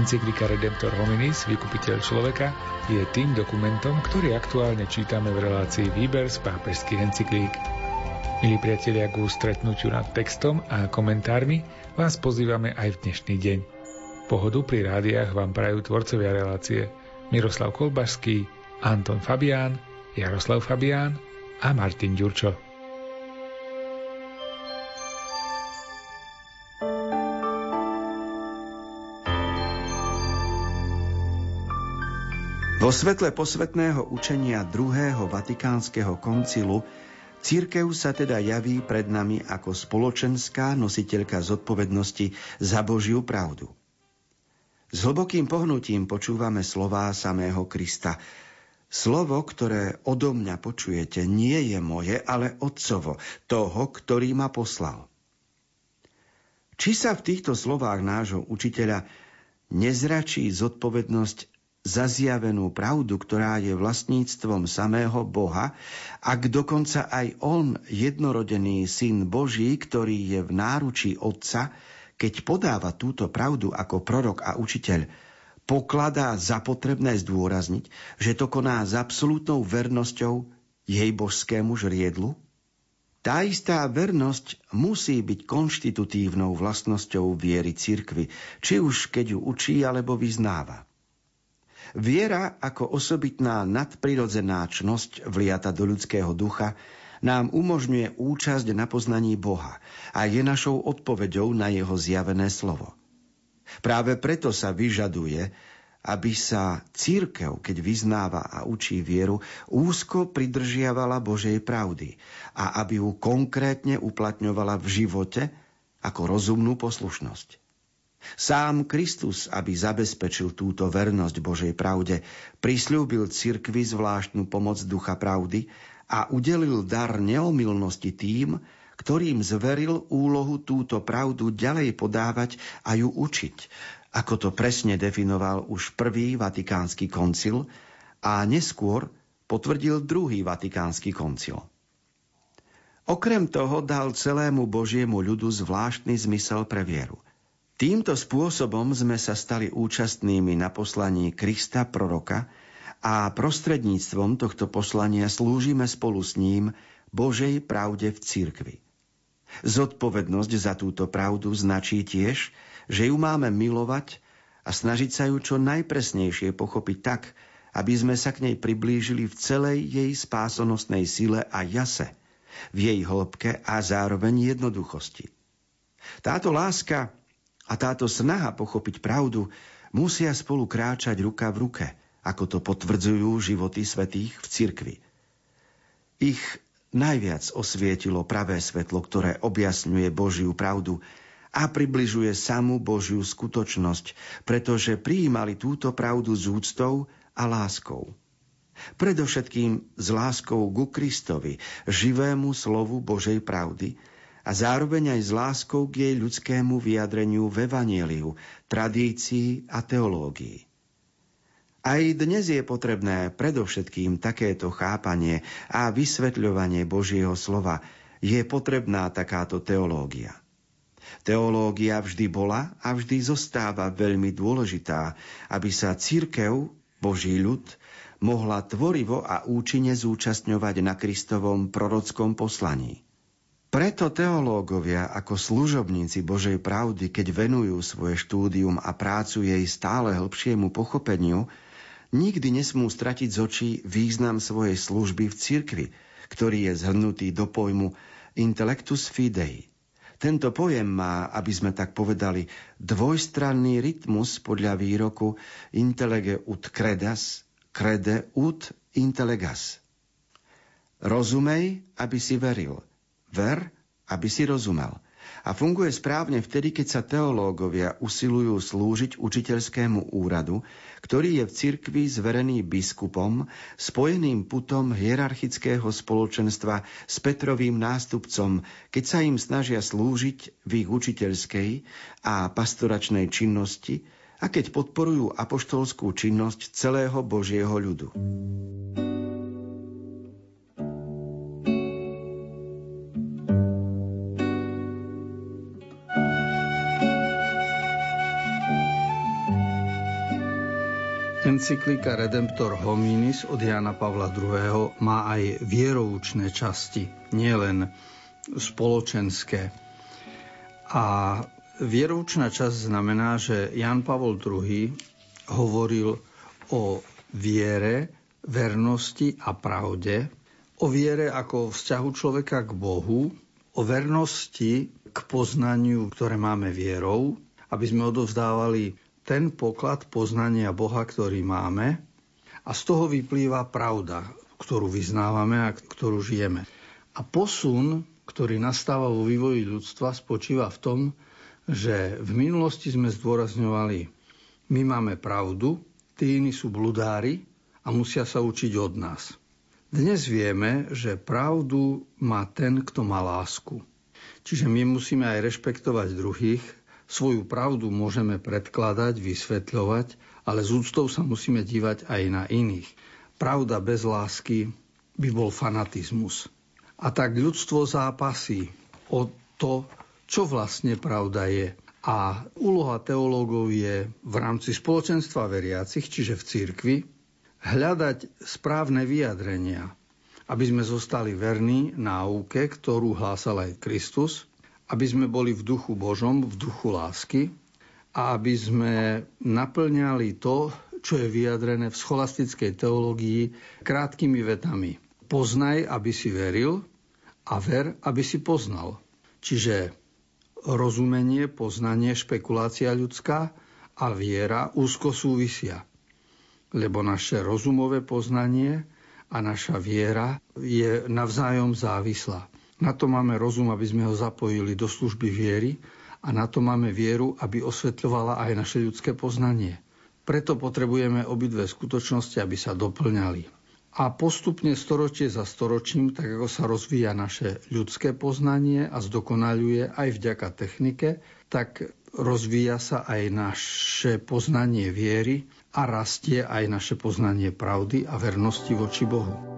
Encyklika Redemptor Hominis, vykupiteľ človeka, je tým dokumentom, ktorý aktuálne čítame v relácii Výber z pápežských encyklík. Milí priatelia, k stretnutiu nad textom a komentármi vás pozývame aj v dnešný deň. Pohodu pri rádiách vám prajú tvorcovia relácie Miroslav Kolbašský, Anton Fabián, Jaroslav Fabián a Martin Ďurčo. Vo svetle posvetného učenia druhého vatikánskeho koncilu Církev sa teda javí pred nami ako spoločenská nositeľka zodpovednosti za Božiu pravdu. S hlbokým pohnutím počúvame slová samého Krista. Slovo, ktoré odo mňa počujete, nie je moje, ale Otcovo, toho, ktorý ma poslal. Či sa v týchto slovách nášho učiteľa nezračí zodpovednosť za zjavenú pravdu, ktorá je vlastníctvom samého Boha, ak dokonca aj On, jednorodený syn Boží, ktorý je v náručí Otca, keď podáva túto pravdu ako prorok a učiteľ, pokladá za potrebné zdôrazniť, že to koná s absolútnou vernosťou jej božskému žriedlu? Tá istá vernosť musí byť konštitutívnou vlastnosťou viery cirkvy, či už keď ju učí alebo vyznáva. Viera ako osobitná nadprirodzená čnosť vliata do ľudského ducha nám umožňuje účasť na poznaní Boha a je našou odpoveďou na jeho zjavené slovo. Práve preto sa vyžaduje, aby sa církev, keď vyznáva a učí vieru, úzko pridržiavala Božej pravdy a aby ju konkrétne uplatňovala v živote ako rozumnú poslušnosť. Sám Kristus, aby zabezpečil túto vernosť Božej pravde, prislúbil cirkvi zvláštnu pomoc ducha pravdy a udelil dar neomilnosti tým, ktorým zveril úlohu túto pravdu ďalej podávať a ju učiť, ako to presne definoval už prvý vatikánsky koncil a neskôr potvrdil druhý vatikánsky koncil. Okrem toho dal celému Božiemu ľudu zvláštny zmysel pre vieru – Týmto spôsobom sme sa stali účastnými na poslaní Krista proroka a prostredníctvom tohto poslania slúžime spolu s ním Božej pravde v cirkvi. Zodpovednosť za túto pravdu značí tiež, že ju máme milovať a snažiť sa ju čo najpresnejšie pochopiť tak, aby sme sa k nej priblížili v celej jej spásonosnej sile a jase, v jej hĺbke a zároveň jednoduchosti. Táto láska a táto snaha pochopiť pravdu musia spolu kráčať ruka v ruke, ako to potvrdzujú životy svetých v cirkvi. Ich najviac osvietilo pravé svetlo, ktoré objasňuje Božiu pravdu a približuje samú Božiu skutočnosť, pretože prijímali túto pravdu s úctou a láskou. Predovšetkým s láskou ku Kristovi, živému slovu Božej pravdy, a zároveň aj s láskou k jej ľudskému vyjadreniu v Evanieliu, tradícii a teológii. Aj dnes je potrebné predovšetkým takéto chápanie a vysvetľovanie Božieho slova. Je potrebná takáto teológia. Teológia vždy bola a vždy zostáva veľmi dôležitá, aby sa církev, Boží ľud, mohla tvorivo a účinne zúčastňovať na Kristovom prorockom poslaní. Preto teológovia ako služobníci Božej pravdy, keď venujú svoje štúdium a prácu jej stále hĺbšiemu pochopeniu, nikdy nesmú stratiť z očí význam svojej služby v cirkvi, ktorý je zhrnutý do pojmu intellectus fidei. Tento pojem má, aby sme tak povedali, dvojstranný rytmus podľa výroku intellege ut credas, crede ut intellegas. Rozumej, aby si veril – Ver, aby si rozumel. A funguje správne vtedy, keď sa teológovia usilujú slúžiť učiteľskému úradu, ktorý je v cirkvi zverený biskupom, spojeným putom hierarchického spoločenstva s Petrovým nástupcom, keď sa im snažia slúžiť v ich učiteľskej a pastoračnej činnosti a keď podporujú apoštolskú činnosť celého Božieho ľudu. Encyklika Redemptor Hominis od Jana Pavla II. má aj vieroučné časti, nielen spoločenské. A vieroučná časť znamená, že Jan Pavol II hovoril o viere, vernosti a pravde, o viere ako vzťahu človeka k Bohu, o vernosti k poznaniu, ktoré máme vierou, aby sme odovzdávali ten poklad poznania Boha, ktorý máme a z toho vyplýva pravda, ktorú vyznávame a ktorú žijeme. A posun, ktorý nastáva vo vývoji ľudstva, spočíva v tom, že v minulosti sme zdôrazňovali, my máme pravdu, tí iní sú bludári a musia sa učiť od nás. Dnes vieme, že pravdu má ten, kto má lásku. Čiže my musíme aj rešpektovať druhých, svoju pravdu môžeme predkladať, vysvetľovať, ale z úctou sa musíme dívať aj na iných. Pravda bez lásky by bol fanatizmus. A tak ľudstvo zápasí o to, čo vlastne pravda je. A úloha teológov je v rámci spoločenstva veriacich, čiže v cirkvi, hľadať správne vyjadrenia, aby sme zostali verní náuke, ktorú hlásal aj Kristus, aby sme boli v duchu Božom, v duchu lásky a aby sme naplňali to, čo je vyjadrené v scholastickej teológii krátkými vetami. Poznaj, aby si veril a ver, aby si poznal. Čiže rozumenie, poznanie, špekulácia ľudská a viera úzko súvisia lebo naše rozumové poznanie a naša viera je navzájom závislá. Na to máme rozum, aby sme ho zapojili do služby viery a na to máme vieru, aby osvetľovala aj naše ľudské poznanie. Preto potrebujeme obidve skutočnosti, aby sa doplňali. A postupne storočie za storočím, tak ako sa rozvíja naše ľudské poznanie a zdokonaľuje aj vďaka technike, tak rozvíja sa aj naše poznanie viery a rastie aj naše poznanie pravdy a vernosti voči Bohu.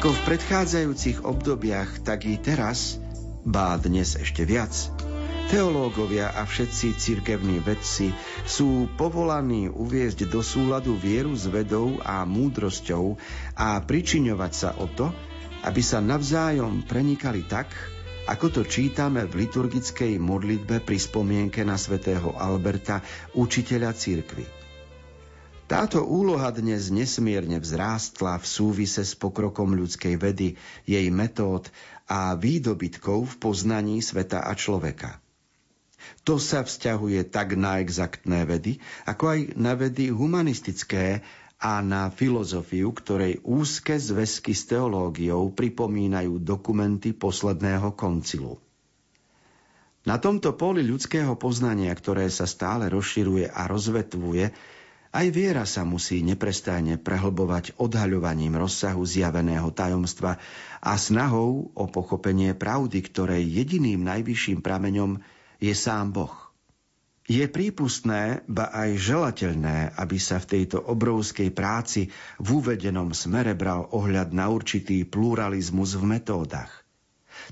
Ako v predchádzajúcich obdobiach, tak i teraz, bá dnes ešte viac, teológovia a všetci cirkevní vedci sú povolaní uviezť do súladu vieru s vedou a múdrosťou a pričiňovať sa o to, aby sa navzájom prenikali tak, ako to čítame v liturgickej modlitbe pri spomienke na svätého Alberta, učiteľa cirkvy. Táto úloha dnes nesmierne vzrástla v súvise s pokrokom ľudskej vedy, jej metód a výdobytkov v poznaní sveta a človeka. To sa vzťahuje tak na exaktné vedy, ako aj na vedy humanistické a na filozofiu, ktorej úzke zväzky s teológiou pripomínajú dokumenty posledného koncilu. Na tomto poli ľudského poznania, ktoré sa stále rozširuje a rozvetvuje, aj viera sa musí neprestajne prehlbovať odhaľovaním rozsahu zjaveného tajomstva a snahou o pochopenie pravdy, ktorej jediným najvyšším prameňom je sám Boh. Je prípustné, ba aj želateľné, aby sa v tejto obrovskej práci v uvedenom smere bral ohľad na určitý pluralizmus v metódach.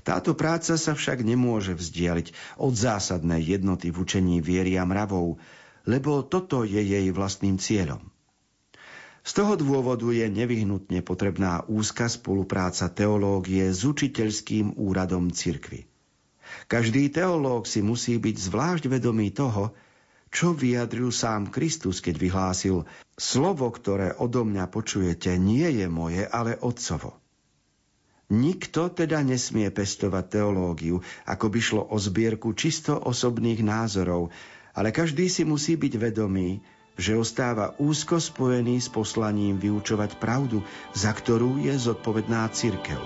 Táto práca sa však nemôže vzdialiť od zásadnej jednoty v učení viery a mravov, lebo toto je jej vlastným cieľom. Z toho dôvodu je nevyhnutne potrebná úzka spolupráca teológie s učiteľským úradom cirkvy. Každý teológ si musí byť zvlášť vedomý toho, čo vyjadril sám Kristus, keď vyhlásil Slovo, ktoré odo mňa počujete, nie je moje, ale Otcovo. Nikto teda nesmie pestovať teológiu, ako by šlo o zbierku čisto osobných názorov, ale každý si musí byť vedomý, že ostáva úzko spojený s poslaním vyučovať pravdu, za ktorú je zodpovedná církev.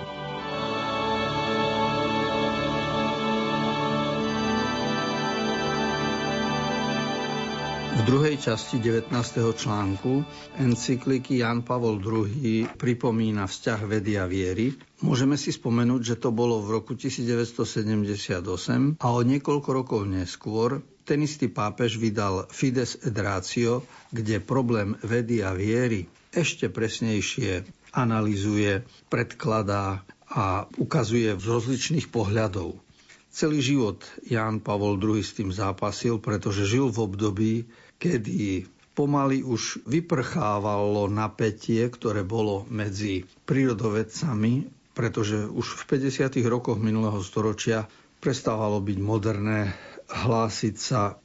V druhej časti 19. článku encykliky Jan Pavol II pripomína vzťah vedy a viery. Môžeme si spomenúť, že to bolo v roku 1978 a o niekoľko rokov neskôr ten istý pápež vydal Fides et Ratio, kde problém vedy a viery ešte presnejšie analizuje, predkladá a ukazuje z rozličných pohľadov. Celý život Ján Pavol II s tým zápasil, pretože žil v období, kedy pomaly už vyprchávalo napätie, ktoré bolo medzi prírodovedcami, pretože už v 50. rokoch minulého storočia prestávalo byť moderné hlásiť sa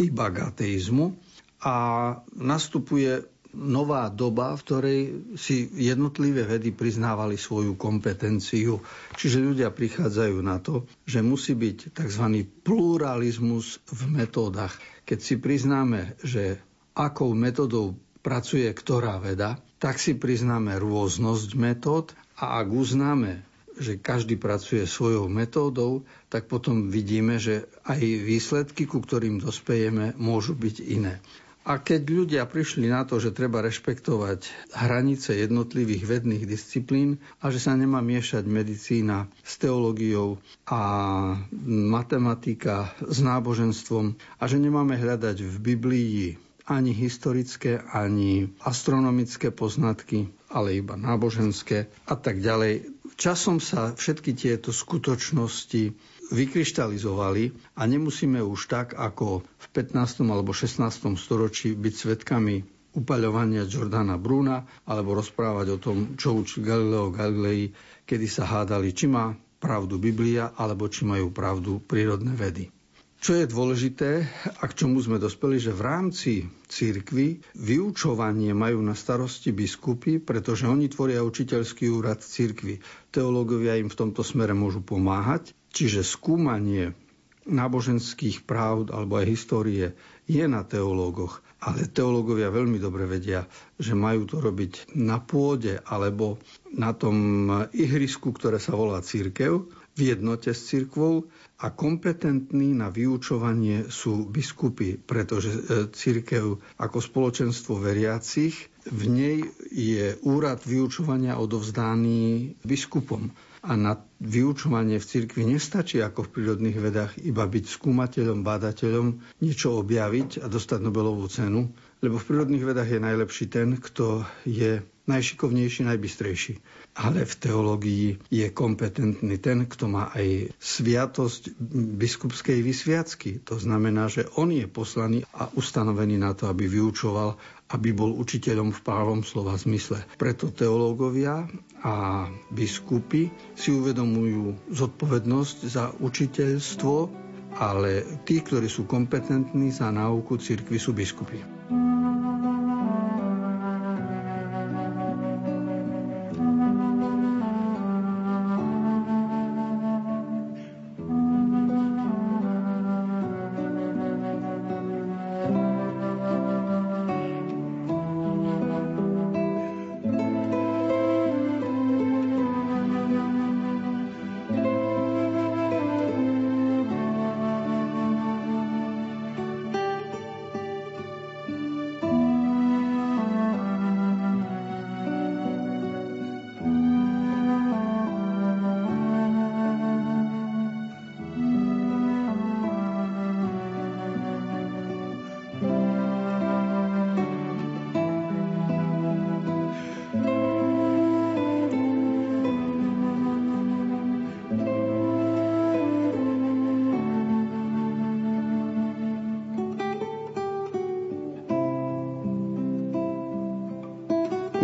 iba k ateizmu a nastupuje nová doba, v ktorej si jednotlivé vedy priznávali svoju kompetenciu. Čiže ľudia prichádzajú na to, že musí byť tzv. pluralizmus v metódach. Keď si priznáme, že akou metodou pracuje ktorá veda, tak si priznáme rôznosť metód a ak uznáme, že každý pracuje svojou metódou, tak potom vidíme, že aj výsledky, ku ktorým dospejeme, môžu byť iné. A keď ľudia prišli na to, že treba rešpektovať hranice jednotlivých vedných disciplín a že sa nemá miešať medicína s teológiou a matematika s náboženstvom a že nemáme hľadať v Biblii ani historické, ani astronomické poznatky, ale iba náboženské a tak ďalej. Časom sa všetky tieto skutočnosti vykryštalizovali a nemusíme už tak ako v 15. alebo 16. storočí byť svetkami upaľovania Jordana Bruna alebo rozprávať o tom, čo učil Galileo Galilei, kedy sa hádali, či má pravdu Biblia alebo či majú pravdu prírodné vedy. Čo je dôležité a k čomu sme dospeli, že v rámci církvy vyučovanie majú na starosti biskupy, pretože oni tvoria učiteľský úrad církvy. Teológovia im v tomto smere môžu pomáhať, čiže skúmanie náboženských práv alebo aj histórie je na teológoch, ale teológovia veľmi dobre vedia, že majú to robiť na pôde alebo na tom ihrisku, ktoré sa volá církev, v jednote s církvou a kompetentní na vyučovanie sú biskupy, pretože e, církev ako spoločenstvo veriacich, v nej je úrad vyučovania odovzdaný biskupom. A na vyučovanie v cirkvi nestačí ako v prírodných vedách iba byť skúmateľom, bádateľom, niečo objaviť a dostať Nobelovú cenu, lebo v prírodných vedách je najlepší ten, kto je najšikovnejší, najbystrejší. Ale v teológii je kompetentný ten, kto má aj sviatosť biskupskej vysviacky. To znamená, že on je poslaný a ustanovený na to, aby vyučoval, aby bol učiteľom v právom slova zmysle. Preto teológovia a biskupy si uvedomujú zodpovednosť za učiteľstvo, ale tí, ktorí sú kompetentní za náuku cirkvi, sú biskupy.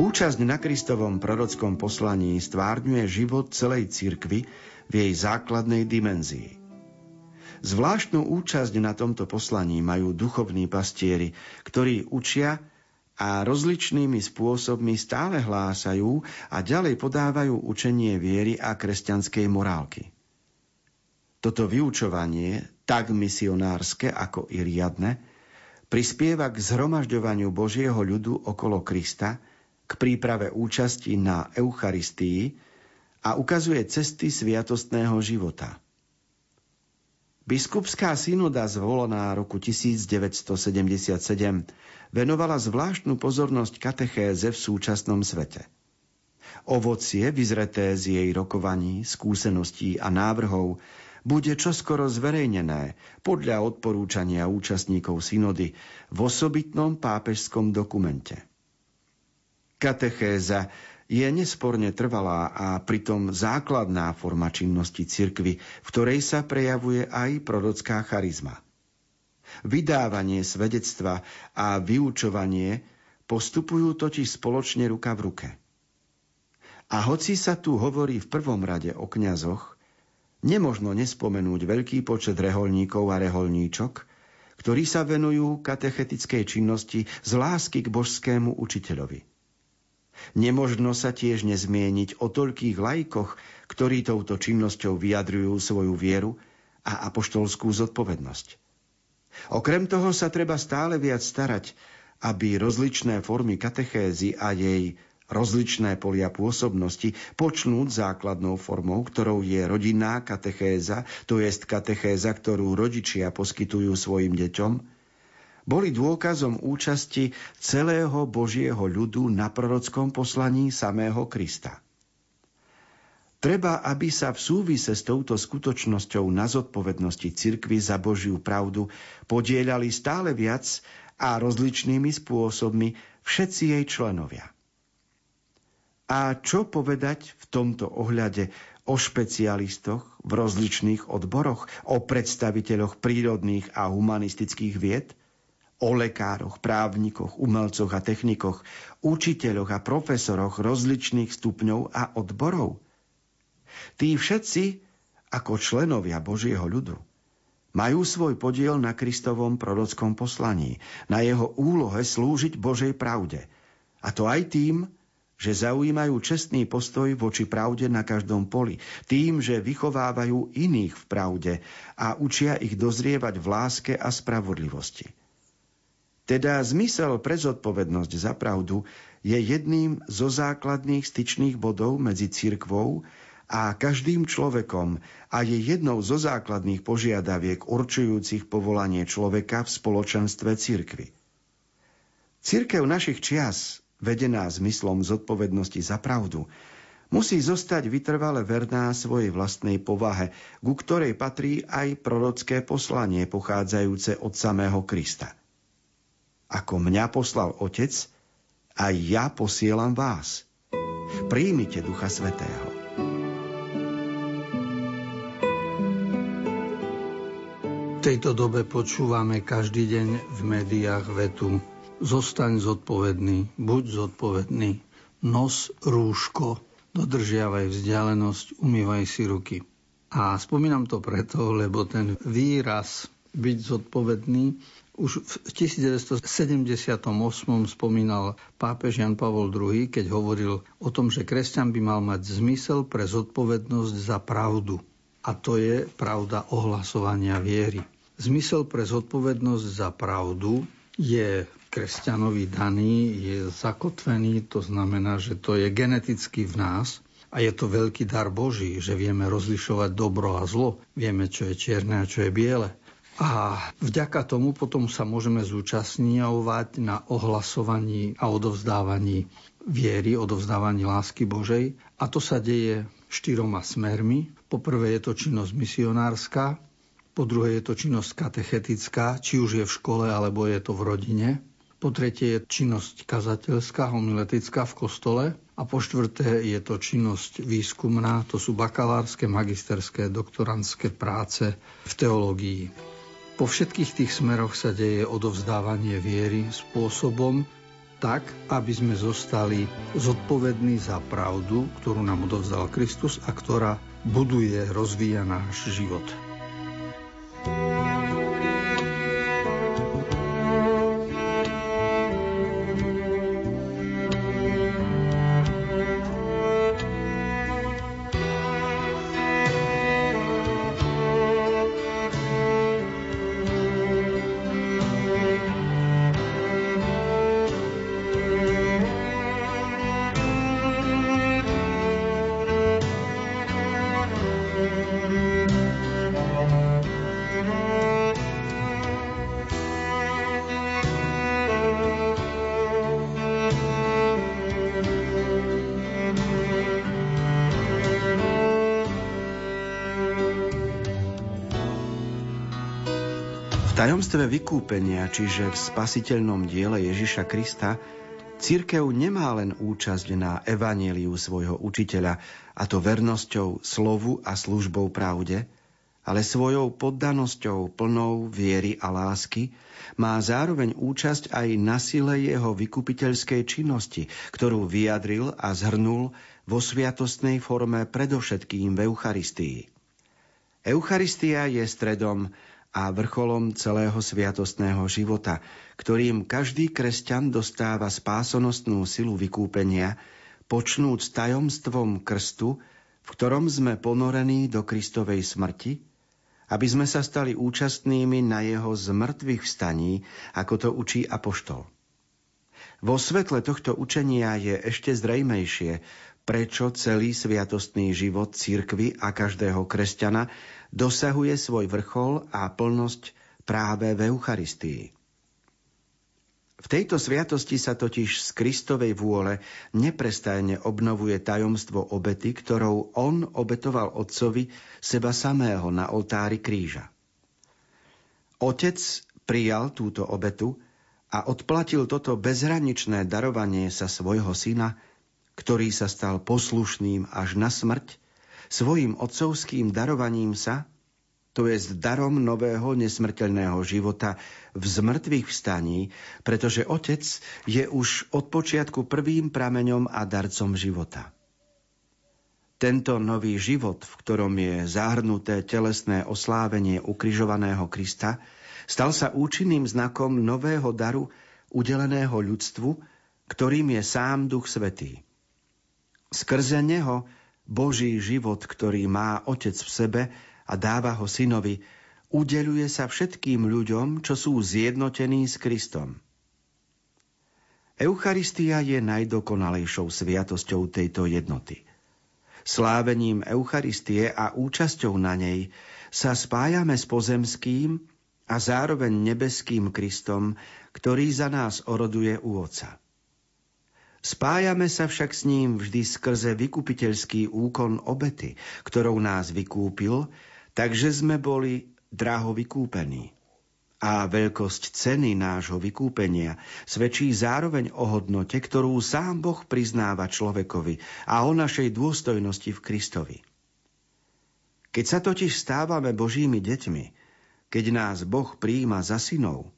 Účasť na Kristovom prorockom poslaní stvárňuje život celej cirkvy v jej základnej dimenzii. Zvláštnu účasť na tomto poslaní majú duchovní pastieri, ktorí učia a rozličnými spôsobmi stále hlásajú a ďalej podávajú učenie viery a kresťanskej morálky. Toto vyučovanie, tak misionárske ako i riadne, prispieva k zhromažďovaniu Božieho ľudu okolo Krista, k príprave účasti na Eucharistii a ukazuje cesty sviatostného života. Biskupská synoda zvolená roku 1977 venovala zvláštnu pozornosť katechéze v súčasnom svete. Ovocie, vyzreté z jej rokovaní, skúseností a návrhov, bude čoskoro zverejnené podľa odporúčania účastníkov synody v osobitnom pápežskom dokumente. Katechéza je nesporne trvalá a pritom základná forma činnosti cirkvy, v ktorej sa prejavuje aj prorocká charizma. Vydávanie svedectva a vyučovanie postupujú totiž spoločne ruka v ruke. A hoci sa tu hovorí v prvom rade o kňazoch, nemožno nespomenúť veľký počet reholníkov a reholníčok, ktorí sa venujú katechetickej činnosti z lásky k božskému učiteľovi. Nemožno sa tiež nezmieniť o toľkých lajkoch, ktorí touto činnosťou vyjadrujú svoju vieru a apoštolskú zodpovednosť. Okrem toho sa treba stále viac starať, aby rozličné formy katechézy a jej rozličné polia pôsobnosti počnúť základnou formou, ktorou je rodinná katechéza, to jest katechéza, ktorú rodičia poskytujú svojim deťom, boli dôkazom účasti celého Božieho ľudu na prorockom poslaní samého Krista. Treba, aby sa v súvise s touto skutočnosťou na zodpovednosti cirkvy za Božiu pravdu podielali stále viac a rozličnými spôsobmi všetci jej členovia. A čo povedať v tomto ohľade o špecialistoch v rozličných odboroch, o predstaviteľoch prírodných a humanistických vied – o lekároch, právnikoch, umelcoch a technikoch, učiteľoch a profesoroch rozličných stupňov a odborov. Tí všetci, ako členovia Božieho ľudu, majú svoj podiel na Kristovom prorockom poslaní, na jeho úlohe slúžiť Božej pravde. A to aj tým, že zaujímajú čestný postoj voči pravde na každom poli, tým, že vychovávajú iných v pravde a učia ich dozrievať v láske a spravodlivosti. Teda zmysel pre zodpovednosť za pravdu je jedným zo základných styčných bodov medzi cirkvou a každým človekom a je jednou zo základných požiadaviek určujúcich povolanie človeka v spoločenstve cirkvy. Cirkev našich čias, vedená zmyslom zodpovednosti za pravdu, musí zostať vytrvale verná svojej vlastnej povahe, ku ktorej patrí aj prorocké poslanie pochádzajúce od samého Krista – ako mňa poslal Otec, aj ja posielam vás. Príjmite Ducha Svetého. V tejto dobe počúvame každý deň v médiách vetu Zostaň zodpovedný, buď zodpovedný, nos rúško, dodržiavaj vzdialenosť, umývaj si ruky. A spomínam to preto, lebo ten výraz byť zodpovedný už v 1978 spomínal pápež Jan Pavol II, keď hovoril o tom, že kresťan by mal mať zmysel pre zodpovednosť za pravdu. A to je pravda ohlasovania viery. Zmysel pre zodpovednosť za pravdu je kresťanovi daný, je zakotvený, to znamená, že to je geneticky v nás a je to veľký dar Boží, že vieme rozlišovať dobro a zlo, vieme, čo je čierne a čo je biele. A vďaka tomu potom sa môžeme zúčastňovať na ohlasovaní a odovzdávaní viery, odovzdávaní lásky Božej. A to sa deje štyroma smermi. Po prvé je to činnosť misionárska, po druhé je to činnosť katechetická, či už je v škole alebo je to v rodine. Po tretie je činnosť kazateľská, homiletická v kostole. A po štvrté je to činnosť výskumná, to sú bakalárske, magisterské, doktorantské práce v teológii. Po všetkých tých smeroch sa deje odovzdávanie viery spôsobom, tak, aby sme zostali zodpovední za pravdu, ktorú nám odovzdal Kristus a ktorá buduje, rozvíja náš život. Tajomstve vykúpenia, čiže v spasiteľnom diele Ježiša Krista, Církev nemá len účasť na evaníliu svojho učiteľa, a to vernosťou, slovu a službou pravde, ale svojou poddanosťou plnou viery a lásky má zároveň účasť aj na sile jeho vykupiteľskej činnosti, ktorú vyjadril a zhrnul vo sviatostnej forme predovšetkým v Eucharistii. Eucharistia je stredom a vrcholom celého sviatostného života, ktorým každý kresťan dostáva spásonosnú silu vykúpenia, počnúc tajomstvom krstu, v ktorom sme ponorení do Kristovej smrti, aby sme sa stali účastnými na jeho zmrtvých vstaní, ako to učí Apoštol. Vo svetle tohto učenia je ešte zrejmejšie, prečo celý sviatostný život církvy a každého kresťana dosahuje svoj vrchol a plnosť práve v Eucharistii. V tejto sviatosti sa totiž z Kristovej vôle neprestajne obnovuje tajomstvo obety, ktorou on obetoval Otcovi seba samého na oltári kríža. Otec prijal túto obetu a odplatil toto bezhraničné darovanie sa svojho syna, ktorý sa stal poslušným až na smrť, svojim otcovským darovaním sa, to je darom nového nesmrteľného života v zmrtvých vstaní, pretože Otec je už od počiatku prvým prameňom a darcom života. Tento nový život, v ktorom je zahrnuté telesné oslávenie ukrižovaného Krista, stal sa účinným znakom nového daru udeleného ľudstvu, ktorým je sám Duch Svetý. Skrze neho Boží život, ktorý má Otec v sebe a dáva ho synovi, udeluje sa všetkým ľuďom, čo sú zjednotení s Kristom. Eucharistia je najdokonalejšou sviatosťou tejto jednoty. Slávením Eucharistie a účasťou na nej sa spájame s pozemským a zároveň nebeským Kristom, ktorý za nás oroduje u Otca. Spájame sa však s ním vždy skrze vykupiteľský úkon obety, ktorou nás vykúpil, takže sme boli draho vykúpení. A veľkosť ceny nášho vykúpenia svedčí zároveň o hodnote, ktorú sám Boh priznáva človekovi a o našej dôstojnosti v Kristovi. Keď sa totiž stávame Božími deťmi, keď nás Boh príjima za synov,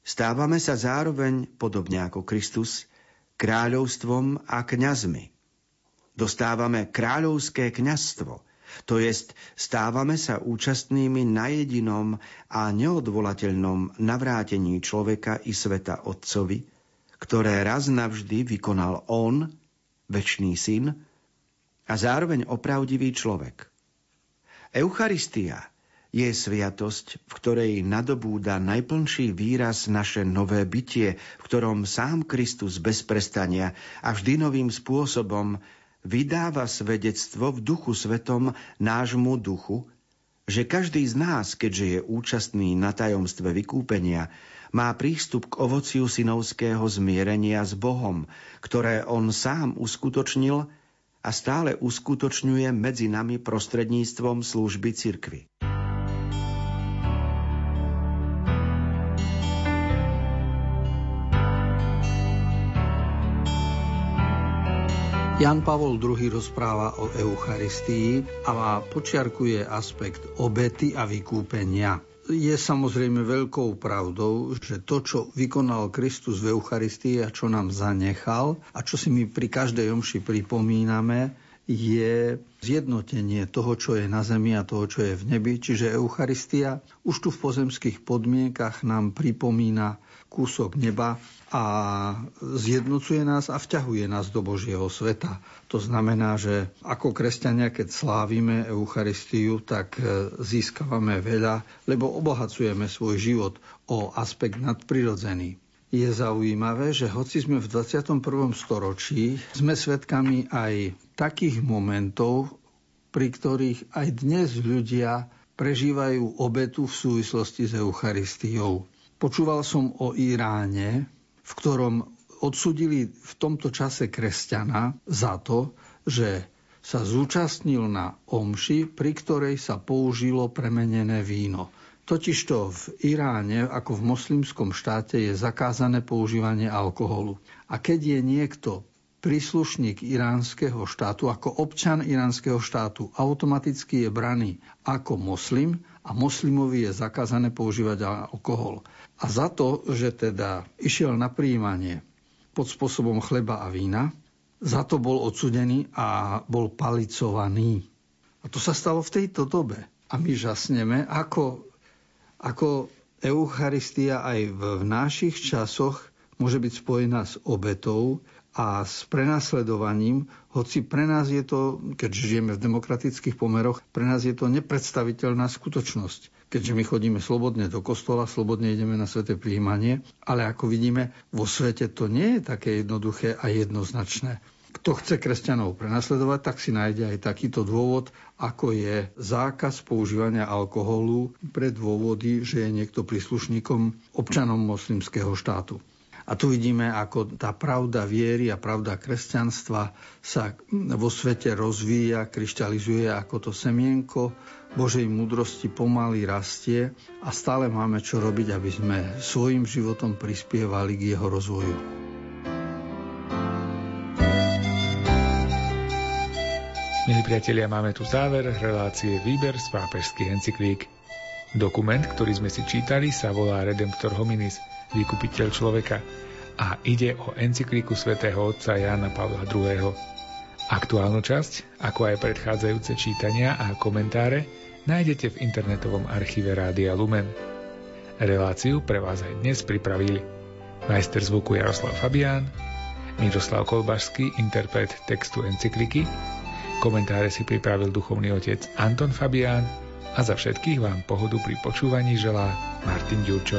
stávame sa zároveň, podobne ako Kristus, kráľovstvom a kňazmi. Dostávame kráľovské kňazstvo, to jest stávame sa účastnými na jedinom a neodvolateľnom navrátení človeka i sveta Otcovi, ktoré raz navždy vykonal On, väčší syn, a zároveň opravdivý človek. Eucharistia – je sviatosť, v ktorej nadobúda najplnší výraz naše nové bytie, v ktorom sám Kristus bez prestania a vždy novým spôsobom vydáva svedectvo v duchu svetom nášmu duchu, že každý z nás, keďže je účastný na tajomstve vykúpenia, má prístup k ovociu synovského zmierenia s Bohom, ktoré on sám uskutočnil a stále uskutočňuje medzi nami prostredníctvom služby cirkvy. Jan Pavol II rozpráva o Eucharistii a počiarkuje aspekt obety a vykúpenia. je samozrejme veľkou pravdou, že to, čo vykonal Kristus v Eucharistii a čo nám zanechal a čo si my pri každej omši pripomíname, je zjednotenie toho, čo je na zemi a toho, čo je v nebi. Čiže Eucharistia už tu v pozemských podmienkach nám pripomína kúsok neba a zjednocuje nás a vťahuje nás do Božieho sveta. To znamená, že ako kresťania, keď slávime Eucharistiu, tak e, získavame veľa, lebo obohacujeme svoj život o aspekt nadprirodzený je zaujímavé, že hoci sme v 21. storočí, sme svedkami aj takých momentov, pri ktorých aj dnes ľudia prežívajú obetu v súvislosti s Eucharistiou. Počúval som o Iráne, v ktorom odsudili v tomto čase kresťana za to, že sa zúčastnil na omši, pri ktorej sa použilo premenené víno. Totižto v Iráne, ako v moslimskom štáte, je zakázané používanie alkoholu. A keď je niekto príslušník iránskeho štátu, ako občan iránskeho štátu, automaticky je braný ako moslim a moslimovi je zakázané používať alkohol. A za to, že teda išiel na príjmanie pod spôsobom chleba a vína, za to bol odsudený a bol palicovaný. A to sa stalo v tejto dobe. A my žasneme, ako ako Eucharistia aj v našich časoch môže byť spojená s obetou a s prenasledovaním, hoci pre nás je to, keď žijeme v demokratických pomeroch, pre nás je to nepredstaviteľná skutočnosť. Keďže my chodíme slobodne do kostola, slobodne ideme na sveté príjmanie, ale ako vidíme, vo svete to nie je také jednoduché a jednoznačné. Kto chce kresťanov prenasledovať, tak si nájde aj takýto dôvod, ako je zákaz používania alkoholu pre dôvody, že je niekto príslušníkom občanom moslimského štátu. A tu vidíme, ako tá pravda viery a pravda kresťanstva sa vo svete rozvíja, kryštalizuje ako to semienko Božej múdrosti pomaly rastie a stále máme čo robiť, aby sme svojim životom prispievali k jeho rozvoju. Milí priatelia, máme tu záver relácie Výber z pápežských encyklík. Dokument, ktorý sme si čítali, sa volá Redemptor hominis, vykupiteľ človeka a ide o encyklíku svätého otca Jána Pavla II. Aktuálnu časť, ako aj predchádzajúce čítania a komentáre, nájdete v internetovom archíve Rádia Lumen. Reláciu pre vás aj dnes pripravili majster zvuku Jaroslav Fabián, Miroslav Kolbašský, interpret textu encykliky Komentáre si pripravil duchovný otec Anton Fabián a za všetkých vám pohodu pri počúvaní želá Martin Ďurčo.